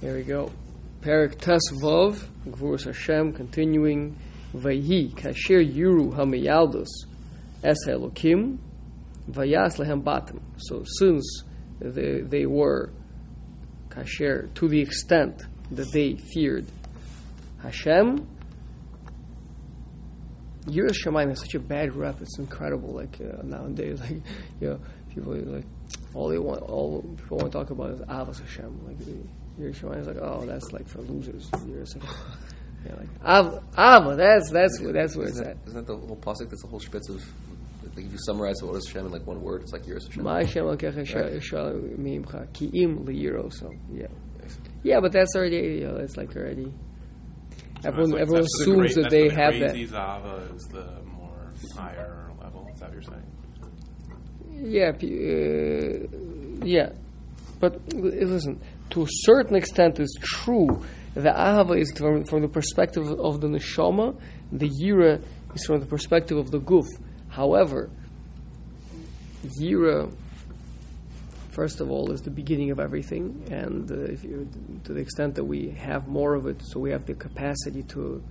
Here we go. Perik Tes Vav, Gvurus Hashem, continuing. Vayhi, Kasher Yuru Hamiyaldus, Es Elokim, Vayas Lehem Batim. So since they, they were Kasher, to the extent that they feared Hashem, Yiras Shamayim has such a bad rep. It's incredible. Like uh, nowadays, like you know, people like all they want, all people want to talk about is Avos Hashem. Like Yiras Shamayim is like, oh, that's like for losers. Yiras yeah, like Ava, Ava. That's that's that's where it's Isn't at. that, isn't that the whole pasuk? That's the whole spitz of. Like if you summarize what is Hashem in like one word, it's like Yiras Hashem. Ma Hashem Elokecha Yisrael Mimcha Ki'im Liyiro. So yeah, yeah, but that's already you know, it's like already. Everyone, That's everyone assumes great- that they the have that. crazy Zava is the more higher level. Is that what you're saying? Yeah, uh, yeah, but listen. To a certain extent, is true. The ahava is from, from the perspective of the neshama. The yira is from the perspective of the guf. However, yira, first of all, is the beginning of everything, and uh, to the extent that we have more of it, so we have the capacity to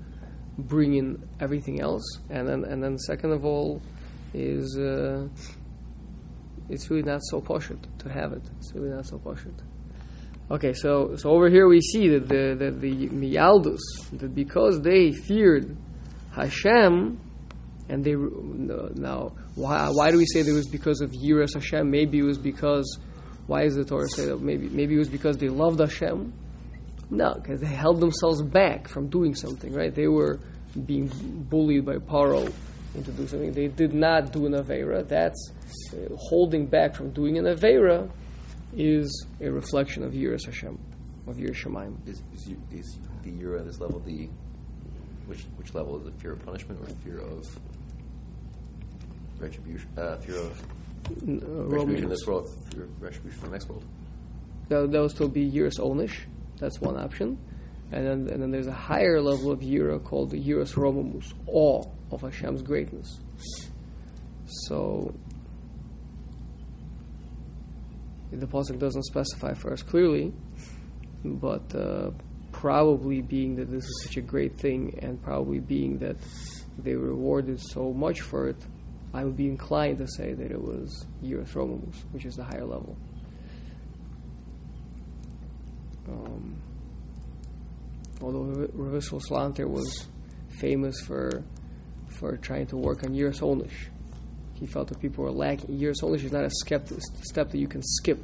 bring in everything else, and then and then second of all, is. Uh, it's really not so poshut to have it. It's really not so poshut. Okay, so so over here we see that the that the miyaldus that because they feared Hashem, and they now why why do we say that it was because of yiras Hashem? Maybe it was because why does the Torah say that? Maybe maybe it was because they loved Hashem. No, because they held themselves back from doing something. Right? They were being bullied by Paro into doing something. They did not do an avera. That's uh, holding back from doing an avera is a reflection of Yiras Hashem, of Yiras Shemaim. Is, is, is the Yira at this level the which which level is it? Fear of punishment or fear of retribution? Uh, fear of uh, retribution in this world, fear of retribution in the next world. That, that would still be Yiras Onish. That's one option. And then, and then there's a higher level of Yira called the Yiras Romamus, awe of Hashem's greatness. So, the Pasuk doesn't specify for us clearly, but uh, probably being that this is such a great thing, and probably being that they were rewarded so much for it, I would be inclined to say that it was Yiras Romamus, which is the higher level. Um, although Rav Salanter was famous for for trying to work on Yiras Onish. He felt that people were lacking. Yiras Onish is not a skep- step that you can skip.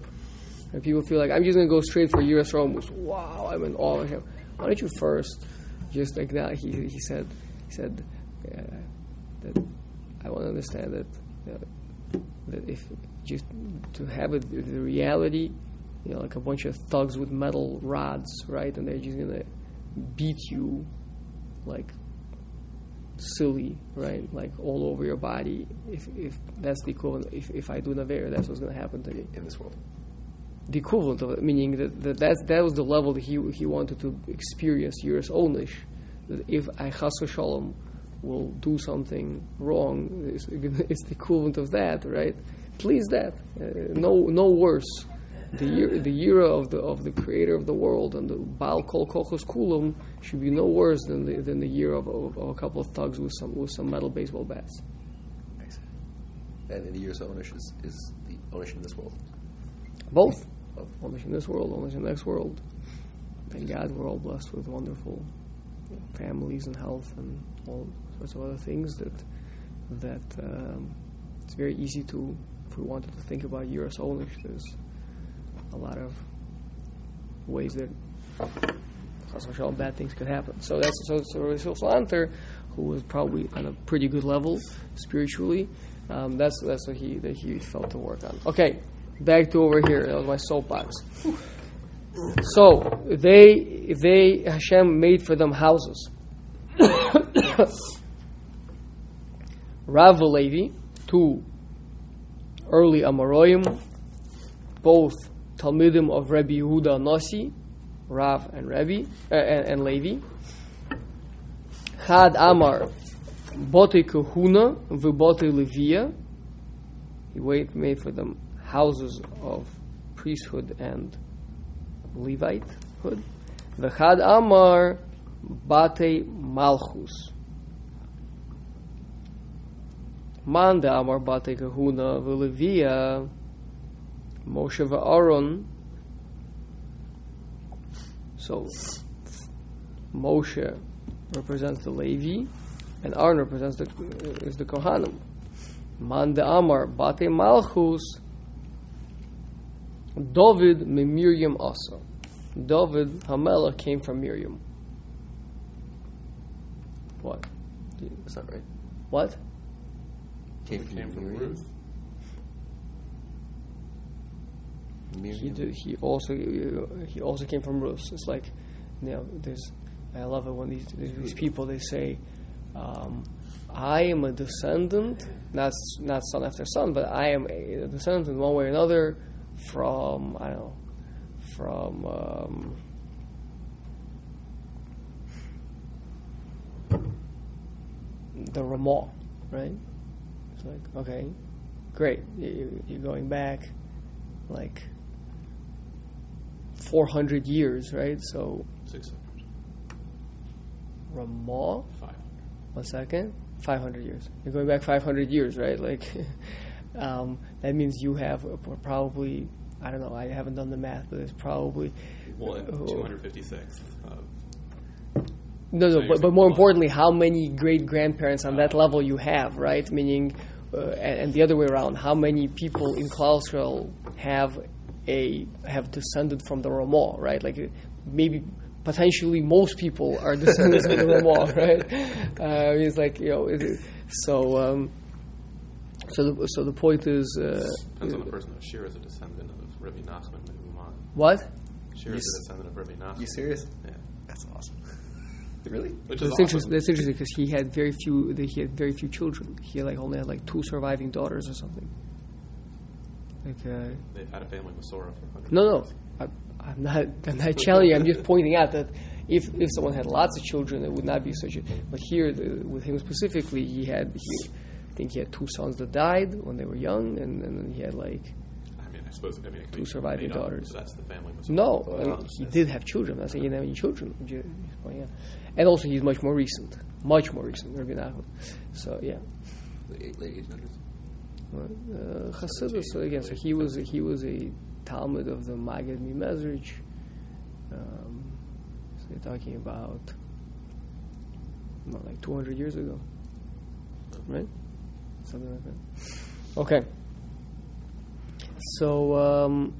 And people feel like, I'm just going to go straight for Yiras Romus. Wow, I'm in awe of him. Why don't you first just like that? He, he said, he said uh, that I want to understand that, uh, that if just to have it, the reality, you know, like a bunch of thugs with metal rods, right? And they're just going to beat you like silly, right? Like all over your body. If if that's the equivalent, if, if I do an Avera, that's what's going to happen to me. in this world. The equivalent of it, meaning that, that that's, that was the level that he he wanted to experience Yiras Onish. That if I chas v'shalom will do something wrong, it's, it's the equivalent of that, right? Please that, uh, no no worse. The year, the year of the of the creator of the world and the Baal Kol Kochos Kulam should be no worse than the than the year of, of, of a couple of thugs with some with some metal baseball bats. And in the years of ownership is, is the ownership in this world. Both. Only in this world, only in the next world. Thank God we're all blessed with wonderful families and health and all sorts of other things that that um, it's very easy to, if we wanted to think about Yiras Onish, there's a lot of ways that bad things could happen. So that's so so Rav who was probably on a pretty good level spiritually. Um, that's that's what he that he felt to work on. Okay, back to over here. That was my soapbox. So they they Hashem made for them houses. Rav Levi, two early Amoraim, both Talmidim of Rabbi Yehuda Nasi, Rav and Rabbi uh, and, and Levi. Had Amar, Bote Kahuna, Vibote Levia. He made for them houses of priesthood and Levitehood. V'chad Amar Bate Malchus. Man de Amar Bate Kahuna V'Levia Moshe v'Aaron. So Moshe represents the Levi, and Aaron represents the is the Kohanim. Man de Amar Bate Malchus. David me Miriam also. David Hamela came from Miriam. What? That's not right. What? Came from, Came from Miriam? Ruth. He he also he also came from Rus. It's like you know, there's I love it when these these people they say, um, I am a descendant, not not son after son, but I am a descendant in one way or another from I don't know from. Um, the Ramah, right? It's like, okay, great. You- you- You're going back like 400 years, right? So, Six hundred. Ramah, Five hundred. one second, 500 years. You're going back 500 years, right? Like, um, that means you have probably, I don't know, I haven't done the math, but it's probably. Well, two hundred fifty-sixth. No, no, but, but more importantly, how many great grandparents on that Ah. level you have, right? Meaning, uh, and, and the other way around, how many people in Klausel have a have descended from the Ramah, right? Like maybe potentially most people are descendants of the Ramah, right? Uh, it's like you know, it, so um, so the so the point is uh, Depends on the person. though. Shir is a descendant of Rabbi Nachman ben Uman. what? Shir is a descendant of Rabbi Nachman. You serious? Yeah. That's awesome. really? Which is That's awesome. interesting. That's interesting because he had very few. He had very few children. He like only had like two surviving daughters or something. Like uh, They've had a family with Sora for hundreds no, no. I, I'm not. I'm not challenging. you. I'm just pointing out that if if someone had lots of children, it would not be such a. But here, the, with him specifically, he had. He, I think he had two sons that died when they were young, and, and then he had like I mean, I suppose. I mean, it could Two surviving made up, daughters. so that's the family no. Wow, I mean, he that's- did have children. I'm not saying he didn't have any children. I'm just pointing out. And also, he's much more recent, much more recent. Rabbi Nachman. So yeah. Late, eight- late 800s? Uh, Hasidus. So again, so he was he was a Talmud of the Magid Mimezrich. Um, so you're talking about what, like 200 years ago, right? Something like that. Okay. So um,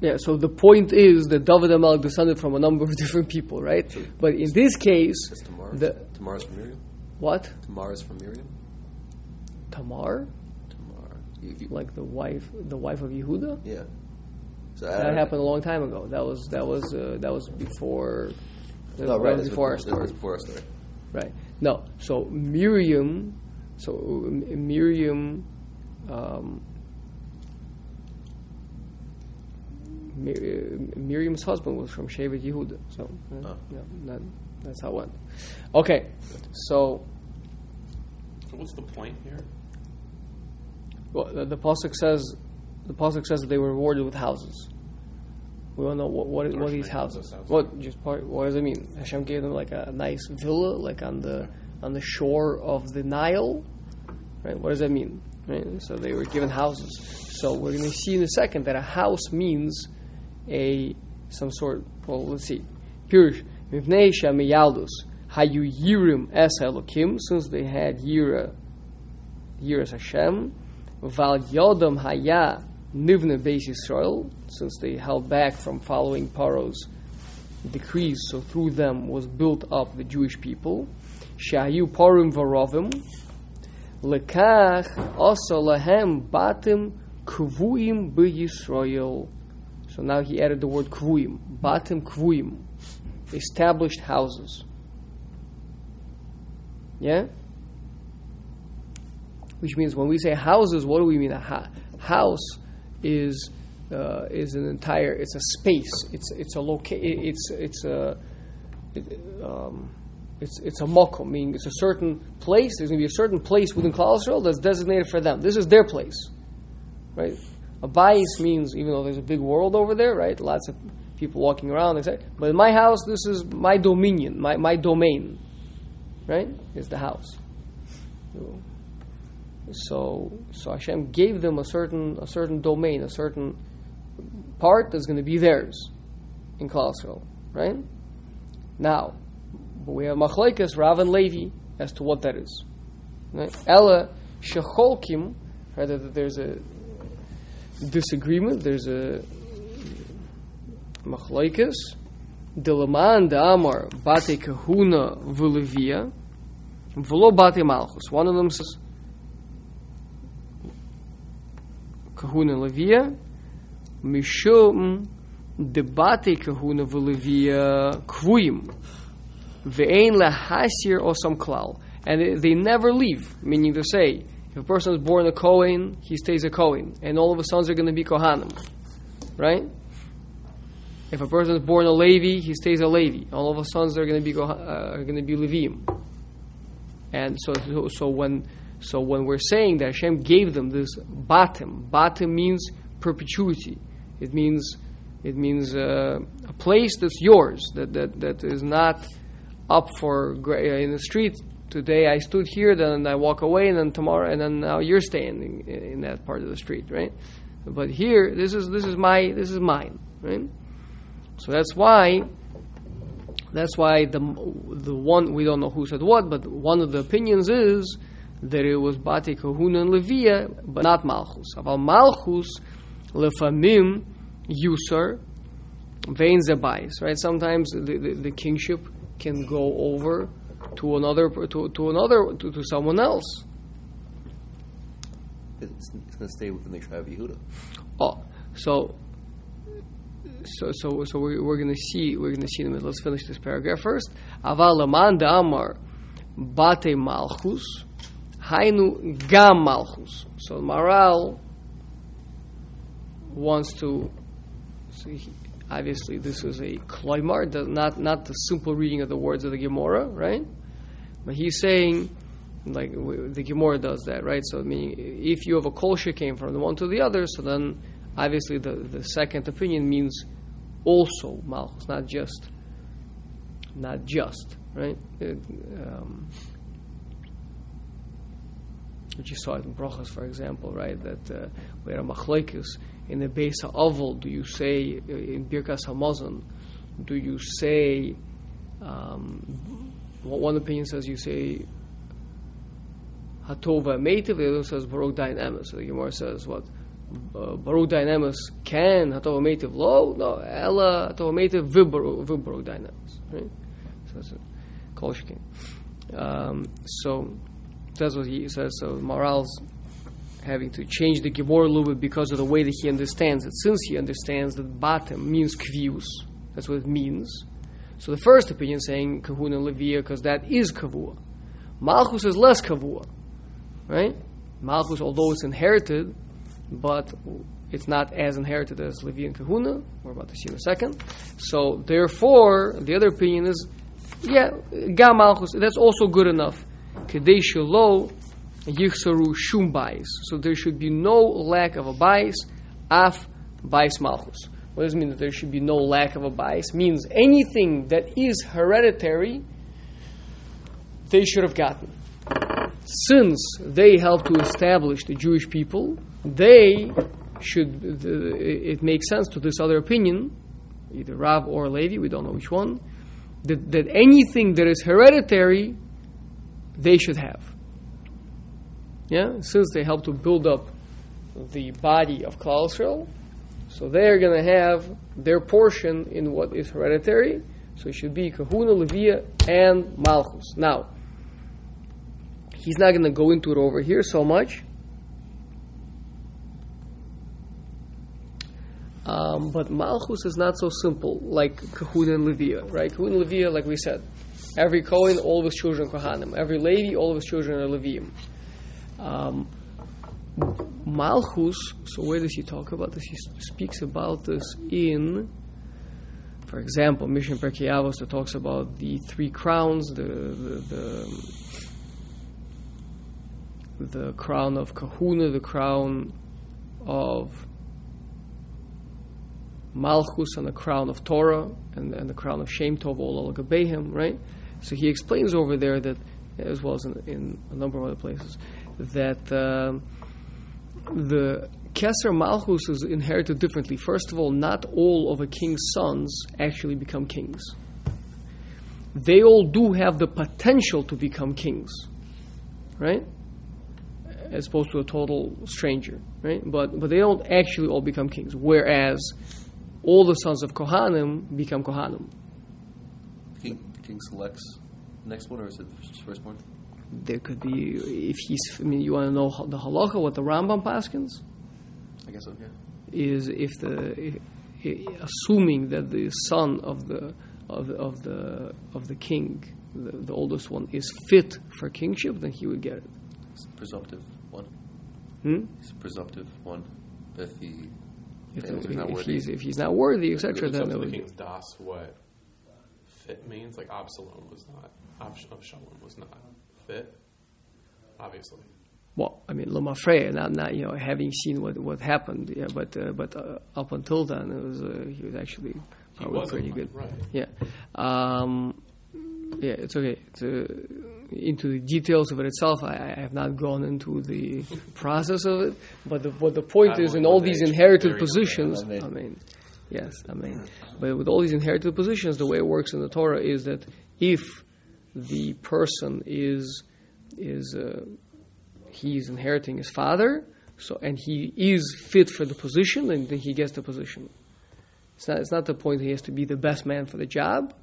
yeah, so the point is that David Hamelech descended from a number of different people, right? But in this case, Is Tamar? the Tamar's from Miriam? what Tamar's from Miriam? Tamar, Tamar. You, you, like the wife, the wife of Yehuda. yeah. So I That happened a long time ago. That was that was uh, that was before. That No, was right. that's before our what- story. That's before our story. Right. No. So Miriam. So uh, Miriam. Um, uh, Miriam's husband was from Shevet Yehuda. So uh, Oh. yeah, that, that's how it went. Okay. So So what's the point here? Well, the, the pasuk says the pasuk says that they were rewarded with houses. We don't know what what, what these houses. houses. What just part? What does it mean? Hashem gave them like a nice villa, like on the on the shore of the Nile, right? What does that mean? Right? So they were given houses. So we're going to see in a second that a house means a some sort. Well, let's see. Pirush mipnei shamiyaldus hayu yirim es Elokim, since they had yira, yiras Hashem. Val yodam haya nivne beis Yisrael, since they held back from following Paro's decrees, so through them was built up the Jewish people. Shayu parim varovim, lekach also lahem batim kvuim Yisrael. So now he added the word kvuim, batim kvuim, established houses. Yeah? Which means when we say houses, what do we mean? A ha- house is uh, is an entire. It's a space. It's it's a loca- It's it's a it, um, it's it's a mokum, meaning it's a certain place. There's going to be a certain place within Klal that's designated for them. This is their place, right? A bayis means even though there's a big world over there, right? Lots of people walking around. Etc. But in my house, this is my dominion, my, my domain, right? Is the house. So, so so Hashem gave them a certain a certain domain, a certain part that's going to be theirs in Klal right? Now, we have Machlekes, Rav and Levi, as to what that is. Ella Shecholkim, right, that there's a disagreement, there's a Machlekes, Dilaman de Amar Bate Kahuna Vulevia, Velo Bate Malchus. One of them says Kahuna Levia, Mishum debate kahuna v'levia kvuyim ve'ein lahasir osam klal, and they, never leave. Meaning to say, if a person is born a Kohen, he stays a Kohen, and all of his sons are going to be Kohanim, right? If a person is born a Levi, he stays a Levi. All of his sons are going to be uh, going to be Levim. And so, so when so when we're saying that Hashem gave them this batim, batim means perpetuity. It means it means uh, a place that's yours, that, that, that is not up for uh, in the street. Today I stood here, then I walk away, and then tomorrow, and then now you're staying in, in that part of the street, right? But here, this is this is my this is mine, right? So that's why that's why the the one we don't know who said what, but one of the opinions is that it was Bati Kahuna and Levia, but not Malchus. About Malchus, Lefamim user, vein zebais, right? Sometimes the, the, the, kingship can go over to another to, to another to, to someone else. It's, it's going to stay within the tribe of Yehuda. Oh, so so so so we're, we're going to see we're going to see them. Let's finish this paragraph first. Aval amar bate malchus hainu gam malchus. So Maral wants to so he, obviously, this is a kloimar, not not the simple reading of the words of the Gemara, right? But he's saying, like the Gemara does that, right? So, I mean, if you have a kosher came from the one to the other, so then obviously the, the second opinion means also malchus, not just, not just, right? It, um, which you saw in Brachas, for example, right? That uh, where a machlekes in the base of oval, do you say uh, in Birkas Hamazon, do you say, um, one opinion says you say Hatova Meitiv, the other says Baruch Dain Emes. So the Gemara says what? Uh, Baruch Dain Emes can Hatova Meitiv lo? No, Ella Hatova Meitiv Vibbaruch Dain Emes. Right? So that's a Kol um, So that's what he says. So Maral's having to change the Gemara a little bit because of the way that he understands it. Since he understands that bottom means kvius, that's what it means. So the first opinion saying kahuna levia because that is kavua. Malchus is less kavua, right? Malchus, although it's inherited, but it's not as inherited as Levi and Kahuna. We're about to see in a second. So therefore, the other opinion is, yeah, Gam Malchus. That's also good enough. Kadesh lo yichsaru shum bais. So there should be no lack of a bais, af bais malchus. What does it mean that there should be no lack of a bais? Means anything that is hereditary, they should have gotten. Since they helped to establish the Jewish people, they should. it makes sense to this other opinion, either Rav or Levi, we don't know which one, that, that anything that is hereditary, they should have. Yeah, since they help to build up the body of Klal so they're going to have their portion in what is hereditary. So it should be Kahuna, Levia, and Malchus. Now, he's not going to go into it over here so much. Um, but Malchus is not so simple like Kahuna and Levia, right? Kahuna and Levia, like we said, every Kohen, all of his children Kohanim. Every Levi, all of his children are Leviim. Um, Malchus, so where does he talk about this? He speaks about this in, for example, Mishnah Pirkei Avos that talks about the three crowns, the, the, the, the crown of Kahuna, the crown of Malchus and the crown of Torah and, and the crown of Shem Tov Ol Gabehem, right? So he explains over there that, as well as in, in a number of other places, that um the Kesser Malchus is inherited differently. First of all, not all of a king's sons actually become kings. They all do have the potential to become kings, right? As opposed to a total stranger, right? But but they don't actually all become kings. Whereas all the sons of Kohanim become Kohanim. King, king selects next one, or is it the first one? There could be if he's. I mean, you want to know the halacha, what the Rambam paskins? I guess so. Yeah. is if the if, assuming that the son of the of the of the, of the king, the, the oldest one, is fit for kingship, then he would get it. It's a presumptive one. Hmm? It's a presumptive one. If he If, fails or if, not if he's if he's not worthy, etc., then up it to the would, king's das what fit means. Like Absalom was not, Abs- Absalom was not fit, obviously. well, I mean, Lamafreya, not not you know having seen what what happened, yeah, but uh, but uh, up until then, it was uh, he was actually He probably was pretty good. right. Yeah. Um, yeah, it's okay. It's, uh, into the details of it itself, I, I have not gone into the process of it. But the, what the point is, in all these inherited positions. I mean, yes, I mean, but with all these inherited positions, the way it works in the Torah is that if the person is is uh, he's inheriting his father, so and he is fit for the position, then, then he gets the position. It's not, it's not the point he has to be the best man for the job,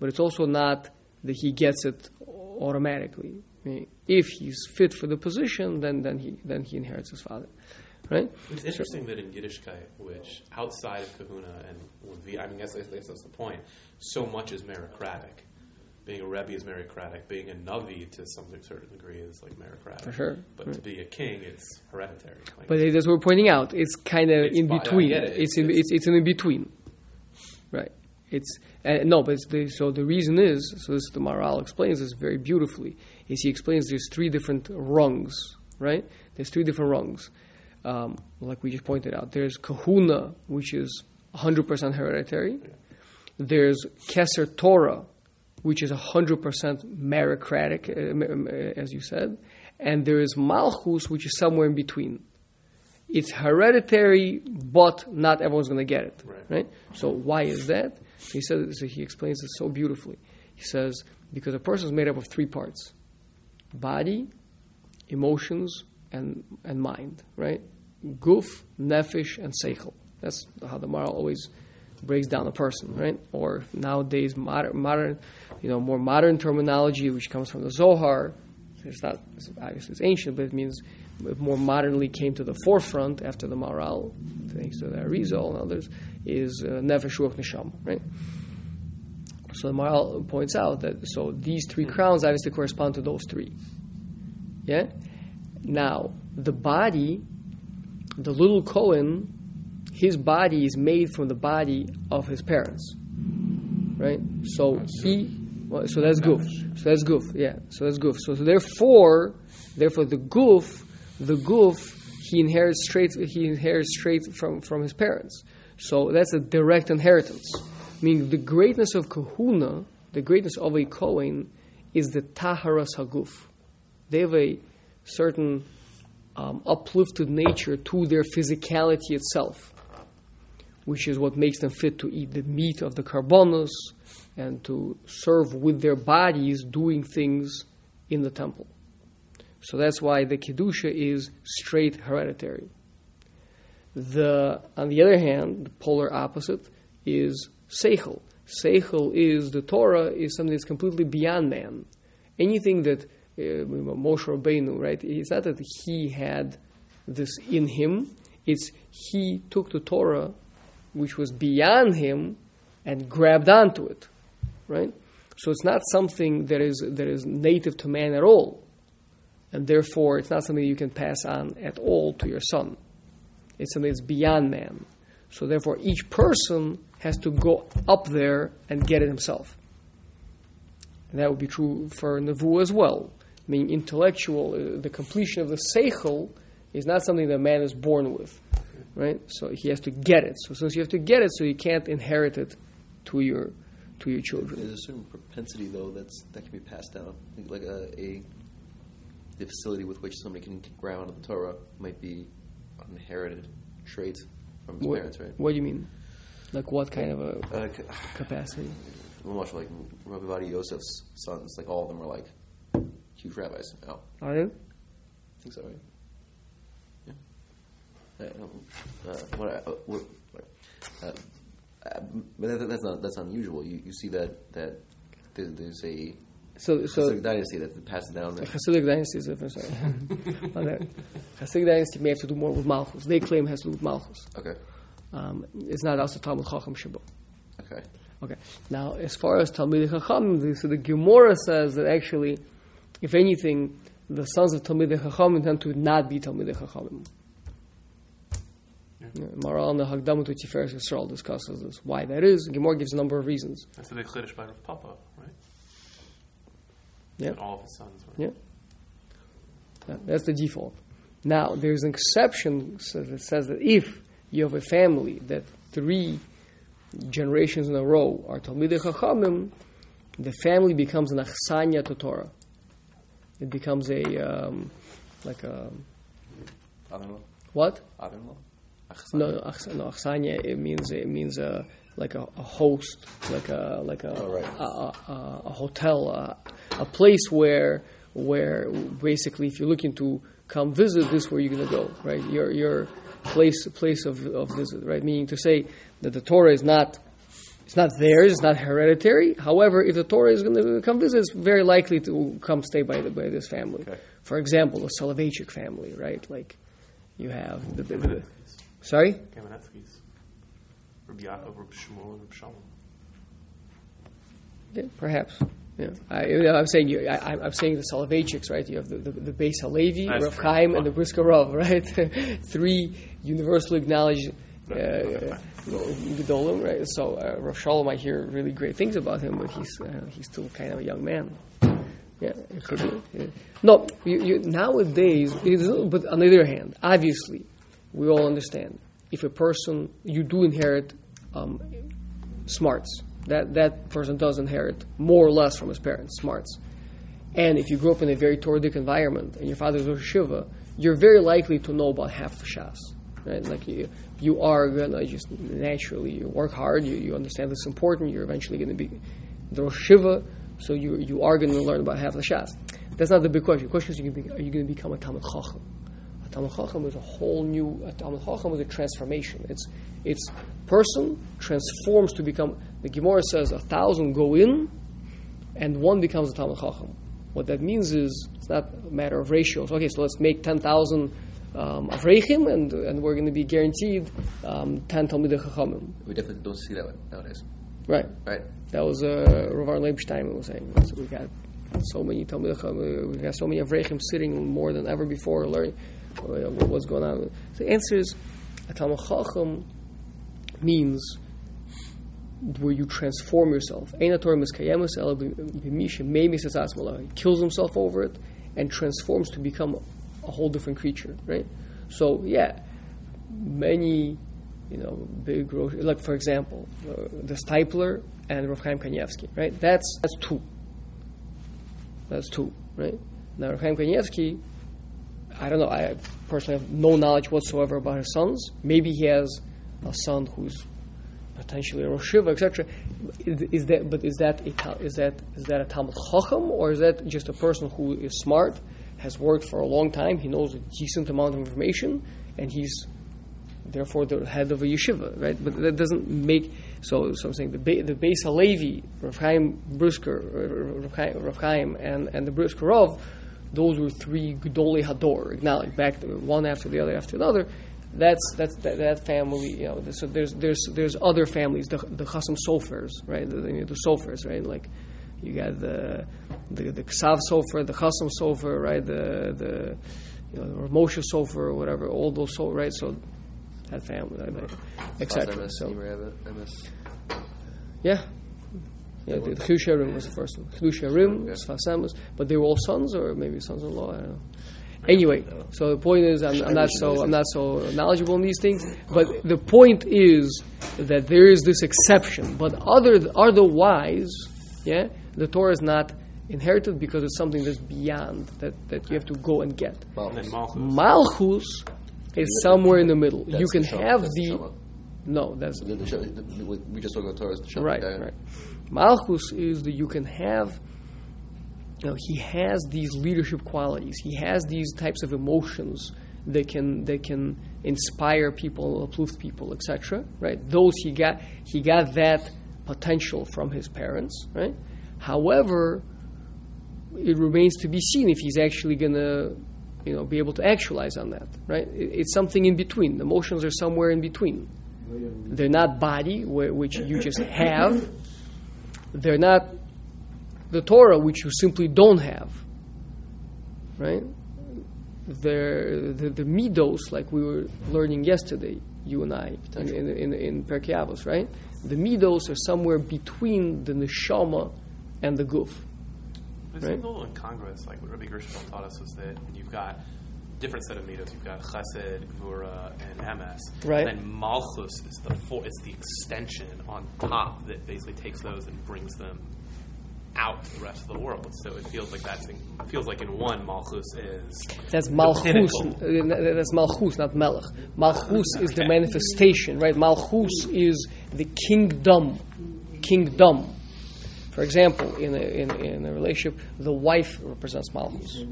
but it's also not that he gets it automatically. I mean, if he's fit for the position, then, then, he, then he inherits his father. Right? It's interesting that in Yiddishkeit, which outside of Kahuna and Levi, I mean, I guess, I guess that's the point. So much is meritocratic. Being a rebbe is meritocratic. Being a navi to some certain degree is like meritocratic. For sure. But Right. to be a king, it's hereditary. Like, But as we're pointing out. It's kind of in between. it. It's, in, It's- it's, it's in between. Right. It's uh, no, but it's the, so the reason is so this the Maral explains this very beautifully. Is he explains there's three different rungs, right? There's three different rungs, um, like we just pointed out. There's Kahuna, which is 100% hereditary. There's Keser Torah, which is 100% meritocratic, uh, as you said, and there is Malchus, which is somewhere in between it's hereditary, but not everyone's going to get it. Right. So why is that? He says so he explains it so beautifully. He says because a person is made up of three parts: body, emotions, and and mind. Right? Guf, nefesh, and seichel. That's how the Maral always breaks down a person, right? Or nowadays modern, modern, you know, more modern terminology, which comes from the Zohar. It's not obviously it's ancient, but it means it more modernly came to the forefront after the Maral, thanks to the Arizal and others, is uh, Nefesh Ruach Neshama, right? So the Maral points out that so these three crowns obviously correspond to those three. Yeah. Now the body, the little Cohen, his body is made from the body of his parents, right? So he, well, so that's guf. So that's guf. Yeah. So that's guf. So, so therefore, therefore the guf, the guf, he inherits straight. He inherits straight from from his parents. So that's a direct inheritance. Meaning the greatness of kahuna, the greatness of a kohen, is the taharas haguf. They have a certain um, uplifted nature to their physicality itself, which is what makes them fit to eat the meat of the korbonos and to serve with their bodies doing things in the temple. So that's why the kedusha is straight hereditary. The on the other hand, the polar opposite is seichel. Seichel is the Torah is something that's completely beyond man. Anything that Uh, Moshe Rabbeinu, right? It's not that he had this in him. It's he took the Torah, which was beyond him, and grabbed onto it, right? So it's not something that is that is native to man at all, and therefore it's not something you can pass on at all to your son. It's something that's beyond man. So therefore, each person has to go up there and get it himself. And that would be true for Navu as well. I mean, intellectual, uh, the completion of the seichel is not something that a man is born with. right? So he has to get it. So since you have to get it, so you can't inherit it to your to your children. There's a certain propensity, though, that's that can be passed down. Like a, a the facility with which somebody can ground the Torah might be an inherited trait from his What, parents, right? what do you mean? Like what kind of a Uh, capacity? much like Rav Ovadia Yosef's sons, like all of them were like huge rabbis. Oh, Are they? I think so, right? Yeah. Uh, um, uh, what, I- uh, what, uh, uh, but that, that's not that's unusual. You, you see that that there, there's a So so Hasidic dynasty that passes down. The Hasidic dynasty is different. Sorry. okay. Hasidic dynasty may have to do more with Malchus. They claim it has to do with Malchus. Okay, Um, it's not also Talmid Chacham Shabo. okay. Okay. Now, as far as Talmid Chacham, the, so the Gemara says that actually, if anything, the sons of Talmid Chacham tend to not be Talmid Chacham. Yeah. Maral the Hagdamu to Tiferes Yisrael discusses this. Why that is, Gemara gives a number of reasons. That's a big Chiddush by Papa, right? Yeah. And all of his sons. Right? Yeah. Yeah, That's the default. Now, there's an exception that says that if you have a family that three generations in a row are Talmidei Chachamim, the family becomes an achsanya to Torah. It becomes a, um, like a, what? No, no, achs- achsanya, it means, it means a, like a, a host, like a, like a, Oh, right. a, a, a, hotel, a, a place where, where basically if you're looking to come visit, this is where you're going to go, right? Your, your place, place of, of visit, right? Meaning to say that the Torah is not, it's not theirs, it's not hereditary. However, if the Torah is going to come visit, it's very likely to come stay by, the, by this family. Okay. For example, the Soloveitchik family, right? Like you have the, the, the sorry. Kamenetsky's. Rabbi Yaakov, Rabbi Shmuel, Rabbi Shalom. Yeah, perhaps. Yeah, I, I'm saying you, I, I'm saying the Soloveitchiks, right? You have the the, the Beis Halevi, That's Rav. Chaim, and the Brisker Rav, right? Three universally acknowledged uh, right? So uh, Rav Shalom, I hear really great things about him, but he's uh, he's still kind of a young man. Yeah. Yeah. No, you, you, nowadays, but on the other hand, obviously, we all understand if a person you do inherit um, smarts. That that person does inherit more or less from his parents, smarts. And if you grew up in a very Tordic environment and your father father's a Shiva, you're very likely to know about half the Shas. Right? Like you, you are gonna just naturally you work hard. You, you understand it's important. You're eventually going to be the Shiva, so you you are going to learn about half the Shas. That's not the big question. The question is, are you going to become a Talmid Chacham? A Talmid Chacham is a whole new. A Talmid Chacham is a transformation. It's it's person transforms to become. The Gemara says a thousand go in, and one becomes a Talmid Chacham. What that means is it's not a matter of ratios. Okay, so let's make ten thousand um, Avrechim, and and we're going to be guaranteed um, ten Talmidei Chachamim. We definitely don't see that nowadays, Right. right? That was uh, Ravar Leibstein was saying. So we got so many Talmidei Chachamim, we got so many Avrechim sitting more than ever before, learning uh, what's going on. So the answer is a Talmid Chacham means where you transform yourself. Ein Torah miskayemus ela b'misha meimis etzas malach. He kills himself over it and transforms to become a whole different creature, right? So yeah, many, you know, big like for example, uh, the Steipler and Rav Kanievsky, right? That's that's two. That's two, right? Now Rav Kanievsky, I don't know. I personally have no knowledge whatsoever about his sons. Maybe he has a son who's potentially a Rosh etc. Is, is that but is that a is that is that a Talmid Chacham or is that just a person who is smart, has worked for a long time, he knows a decent amount of information, and he's therefore the head of a yeshiva, right? But that doesn't make so. So I'm saying the ba- the Beis Halevi, Rav Chaim Brisker, Rav Chaim, and and the Brisker Rav, those were three Gedolei Hador, acknowledged back to one after the other after another. That's that's that, that family. You know, so there's there's there's other families, the the Chasam Sofers, right? The, the, the Sofers, right? Like you got the the the Ksav Sofer, the Chasam Sofer, right? The the you know, the Moshe Sofer, or whatever. All those so right. So that family, right? etc. So yeah. Yeah, the Chlusha Rim was the first one. Chlusha Rim, Yeah. Sfas Emes, but they were all sons or maybe sons-in-law. I don't know. Anyway, so the point is, I'm, I'm not so I'm not so knowledgeable in these things. But the point is that there is this exception. But other otherwise, yeah, the Torah is not inherited because it's something that's beyond that, that you have to go and get. And Malchus. Malchus is somewhere in the middle. That's you can the have the Shema. no, that's The, the, the, the, we just talked about Torah. The Shema. right, right. Malchus is that you can have. You know, he has these leadership qualities. He has these types of emotions that can that can inspire people, uplift people, etc. Right? Those he got he got that potential from his parents. Right? However, it remains to be seen if he's actually gonna you know be able to actualize on that. Right? It, it's something in between. The emotions are somewhere in between. They're not body, which you just have. They're not the Torah, which you simply don't have. Right? They're the, the midos, like we were learning yesterday, you and I, in, in, in, in Pirkei right? The midos are somewhere between the neshama and the guf. It Right. a little incongruous. Like what Rabbi Gershon taught us was that when you've got different set of midos, you've got Chesed, Gvura, and MS. Right. And then Malchus is the for, it's the extension on top that basically takes those and brings them out to the rest of the world. So it feels like that's in, it feels like in one Malchus is That's Malchus. That's Malchus, not Melech. Malchus is the manifestation, right? Malchus is the kingdom. Kingdom. For example, in a, in, in a relationship, the wife represents Malchus.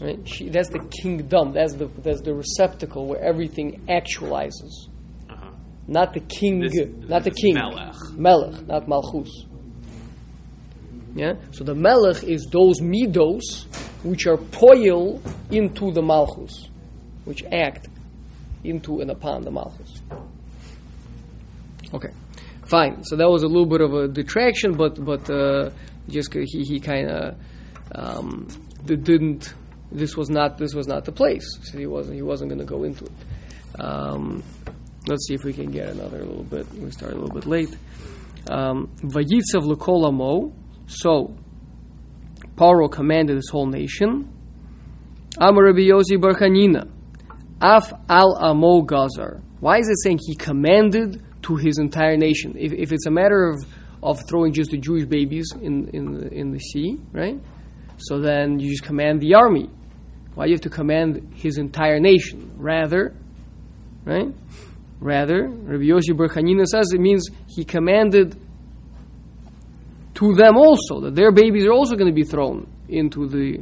Right? She, that's the kingdom. That's the, that's the receptacle where everything actualizes. Uh-huh. Not the king. This- not the king. Melech. Melech, not Malchus. Yeah? So the Melech is those midos which are poil into the Malchus, which act into and upon the Malchus. Okay, fine. So that was a little bit of a detraction, but but uh, just he he kind of um, didn't. This was not this was not the place. So he wasn't he wasn't going to go into it. Um, let's see if we can get another little bit. We started a little bit late. Um, Vayitzav amo. So Paro commanded his whole nation. Amar Rabbi Yosi Bar Chanina. Af al amo gazar. Why is it saying he commanded to his entire nation? If, if it's a matter of, of throwing just the Jewish babies in, in, the, in the sea, right? So then you just command the army. Why you have to command his entire nation? Rather, right? Rather, Rabbi Yosi Bar Chanina says it means he commanded to them also that their babies are also going to be thrown into the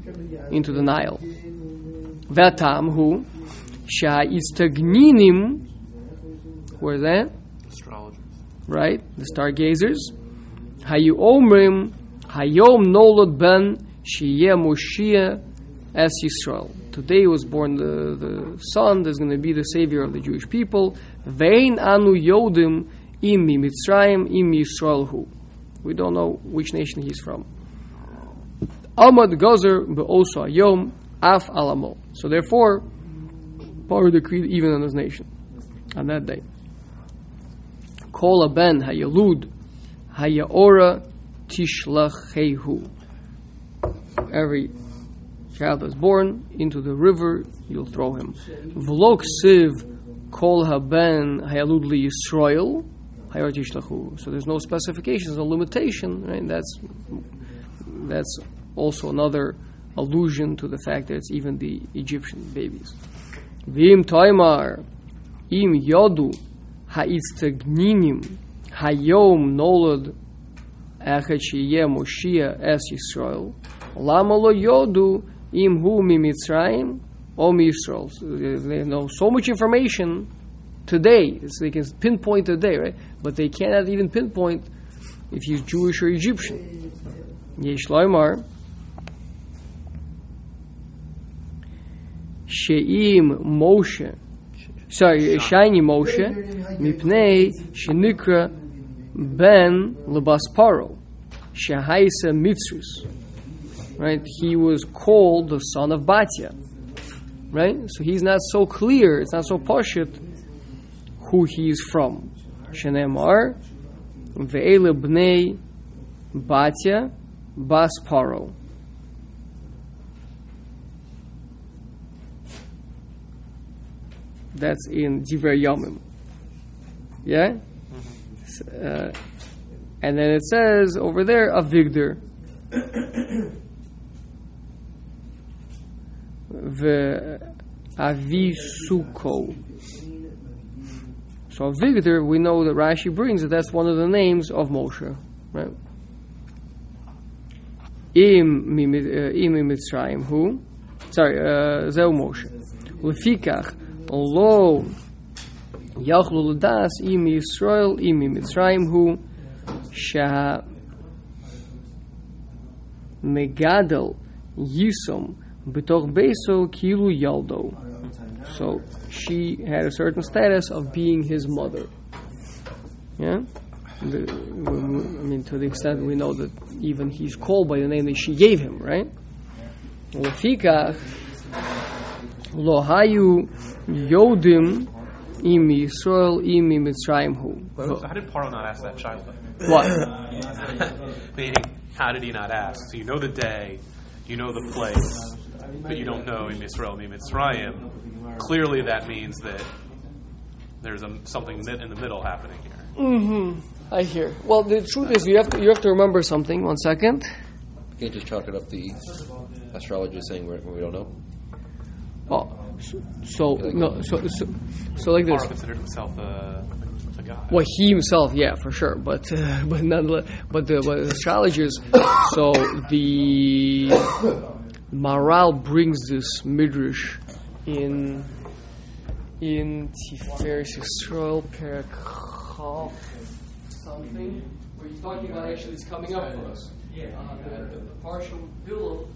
into the Nile. Vatam who sha istagninim where is that? Right? The stargazers. Hayu omrim hayom nolad ben shiyeh Moshiach es Yisrael. Today was born the, the son that's going to be the savior of the Jewish people. Vein anu yodim im Mitzrayim im Yisrael hu. We don't know which nation he's from. Amad Gazer be'osa yom af alamo. So therefore, power decreed even on his nation on that day. Kol ben hayalud hayaora tishlachehu. Every child that's born into the river, you'll throw him. Vlok siv kol haben hayalud li Yisrael hayaora tishlachu. So there's no specifications, no limitation, right? That's that's also another allusion to the fact that it's even the Egyptian babies. Vim toimar im yodu ha'istagninim hayom nolad echad sheyeh Moshiach es Yisrael lama lo yodu im hu mimitzrayim o Yisrael. They know so much information today, so they can pinpoint today, right? But they cannot even pinpoint if he's Jewish or Egyptian. Yesh loymar she'im Moshe sorry, shiny Moshe, mipnei shenikra ben lebasparo, shehaisa mitzrus. Right, he was called the son of Batya. Right, so he's not so clear. It's not so poshut who he is from. Shenemar ve'ele bnei Batya basparo. That's in Divrei Yomim. Yeah? Uh, and then it says over there, Avigdor. Avisuko. So Avigdor, we know that Rashi brings that that's one of the names of Moshe, right? Im uh, im mi Mitzrayim hu, sorry, uh, zeu Moshe. Lefikach lo Yachlu Ladas Imi Yisrael Imi Mitzrayim Hu Shah Megadel Yisom B'toch Beso Kilu Yaldo. So she had a certain status of being his mother. Yeah? The, I mean, to the extent we know that even he's called by the name that she gave him, right? Lefikach, Lo hayu yodim im Yisrael im Mitzrayim hu. How did Paro not ask that child? What? Meaning, how did he not ask? So you know the day, you know the place, but you don't know in Israel im Mitzrayim. Clearly, that means that there's a, something in the middle happening here. Mm-hmm. I hear. Well, the truth is, you have to you have to remember something. One second. You can't just chalk it up the astrologer saying we don't know. Oh, so, so no, so, so so like this. Paro considered himself a, a god. Well, he himself, yeah, for sure, but uh, but nonetheless, but the, but the astrologers. So the Maral brings this midrash in in Tiferes Yisrael Perak something where he's talking about actually it's coming up for us. Uh, the, the, the parsha Bilam.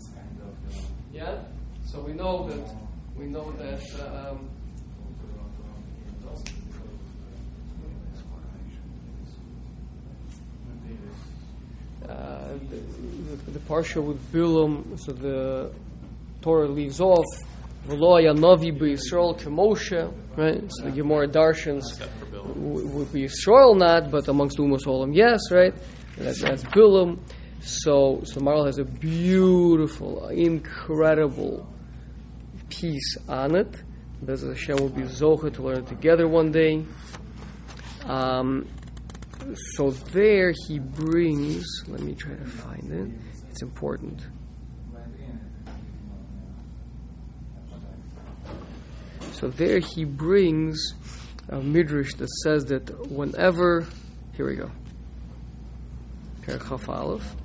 Yeah. So we know that we know that. Um, uh, the, the, the parsha with Bilam, so the Torah leaves off. V'lo haya navi b'Yisrael k'Moshe, right? So the Gemara darshans Except for Bill. w- would be Yisrael not, but amongst Umas Olam, yes, right? That's, that's Bilam. So, so Marl has a beautiful, incredible piece on it. Bez Hashem will be Zocha to learn it together one day. Um, so there he brings, let me try to find it. It's important. So there he brings a midrash that says that whenever, here we go, Perek Chaf Aleph.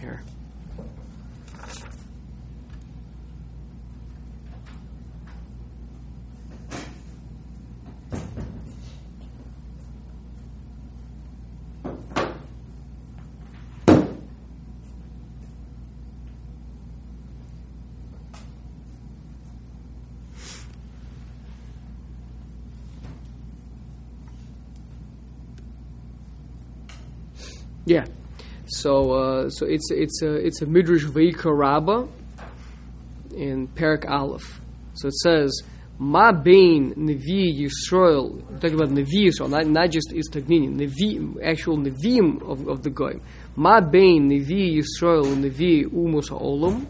Here. Yeah. So uh, so it's it's a it's a midrash Vayikra rabba in Perak Aleph. So it says Ma bein Nevi Yisrael. We're talking about Nevi Yisrael, not, not just Istagnini. Nevi, actual Neviim of, of the Goyim. Ma bein Nevi Yisrael Nevi Umos Ha'olam.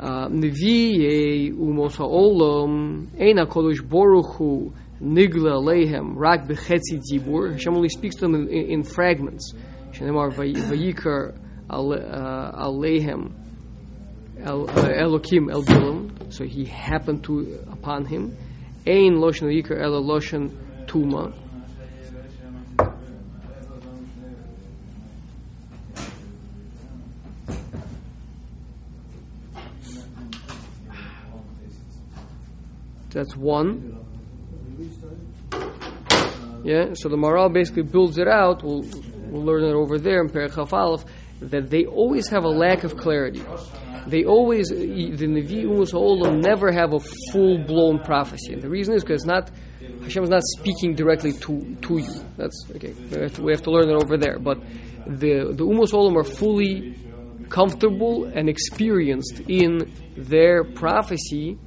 Uh, Nevi Umos Ha'olam. Ein HaKadosh Baruch Hu Nigla Alehem Rak Bechetzi Dibur. Hashem only speaks to them in, in, in fragments. Alehem El, uh, Elokim El Bilam. So he happened to upon him. Ein Loshen Yikar El Loshen Tuma. That's one. Yeah, so the Maral basically builds it out. We'll, we'll learn it over there in Perek Chaf Aleph that they always have a lack of clarity. They always, the Nevi Umus never have a full blown prophecy. And the reason is because not Hashem is not speaking directly to, to you. That's okay. We have, to, we have to learn it over there. But the the Umus are fully comfortable and experienced in their prophecy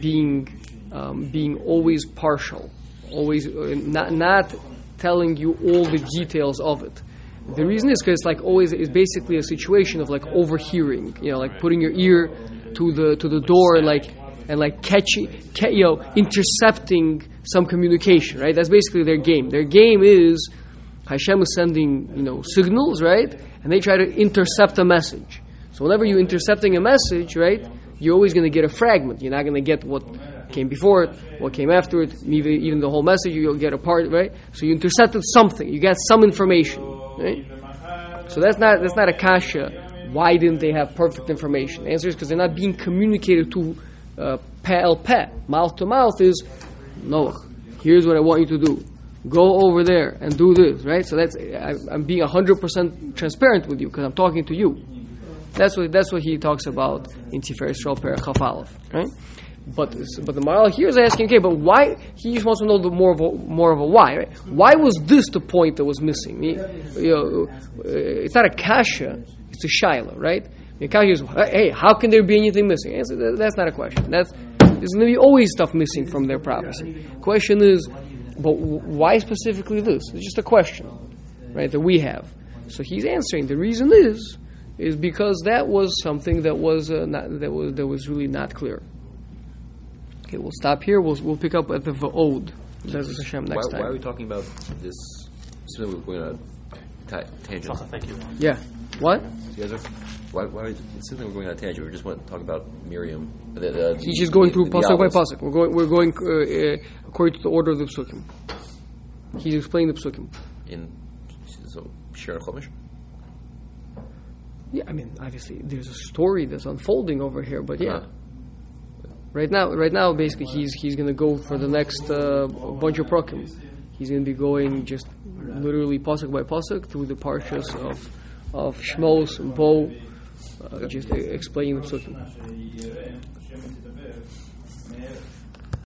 being um, being always partial, always uh, not not telling you all the details of it. The reason is because it's like always is basically a situation of like overhearing, you know, like putting your ear to the to the door and like and like catching, ca- you know, intercepting some communication, right? That's basically their game. Their game is Hashem is sending, you know, signals, right? And they try to intercept a message. So whenever you're intercepting a message, right, you're always going to get a fragment. You're not going to get what came before it, what came after it, even, even the whole message. You'll get a part, right? So you intercepted something. You got some information, right? So that's not that's not a kasha. Why didn't they have perfect information? The answer is because they're not being communicated to uh, peh el mouth to mouth. Is Noah, here's what I want you to do. Go over there and do this, right? So that's I, I'm being hundred percent transparent with you because I'm talking to you. That's what that's what he talks about in Tiferes Shol Perach right? But but the Maral here is asking, okay, but why? He just wants to know the more of a, more of a why, right? Why was this the point that was missing? You know, uh, it's not a kasha, it's a shaila, right? The kasha is, hey, how can there be anything missing? That's not a question. That's there's going to be always stuff missing from their prophecy. Question is, but why specifically this? It's just a question, right? That we have. So he's answering. The reason is is because that was something that was uh, not, that was that was really not clear. Okay, we'll stop here. We'll we'll pick up at the Va'od. Bezos Hashem Why, next why time. are we talking about this? Assuming we're going on a ta- tangent. Thank you. yeah. What? You guys are, why, why, it seems like we're going on a tangent. We just want to talk about Miriam. The, the, He's just going the- through the pasuk by pasuk. We're going we're going uh, uh, according to the order of the psukim. He's explaining the psukim. In so Shir Chomish. Yeah, I mean, obviously, there's a story that's unfolding over here, but yeah. Uh-huh. Right now, right now, basically, he's he's going to go for the next uh, bunch of prokim. He's going to be going just literally pasuk by pasuk through the parshas of of Shmos and Bo, uh, just e- explaining the psukim.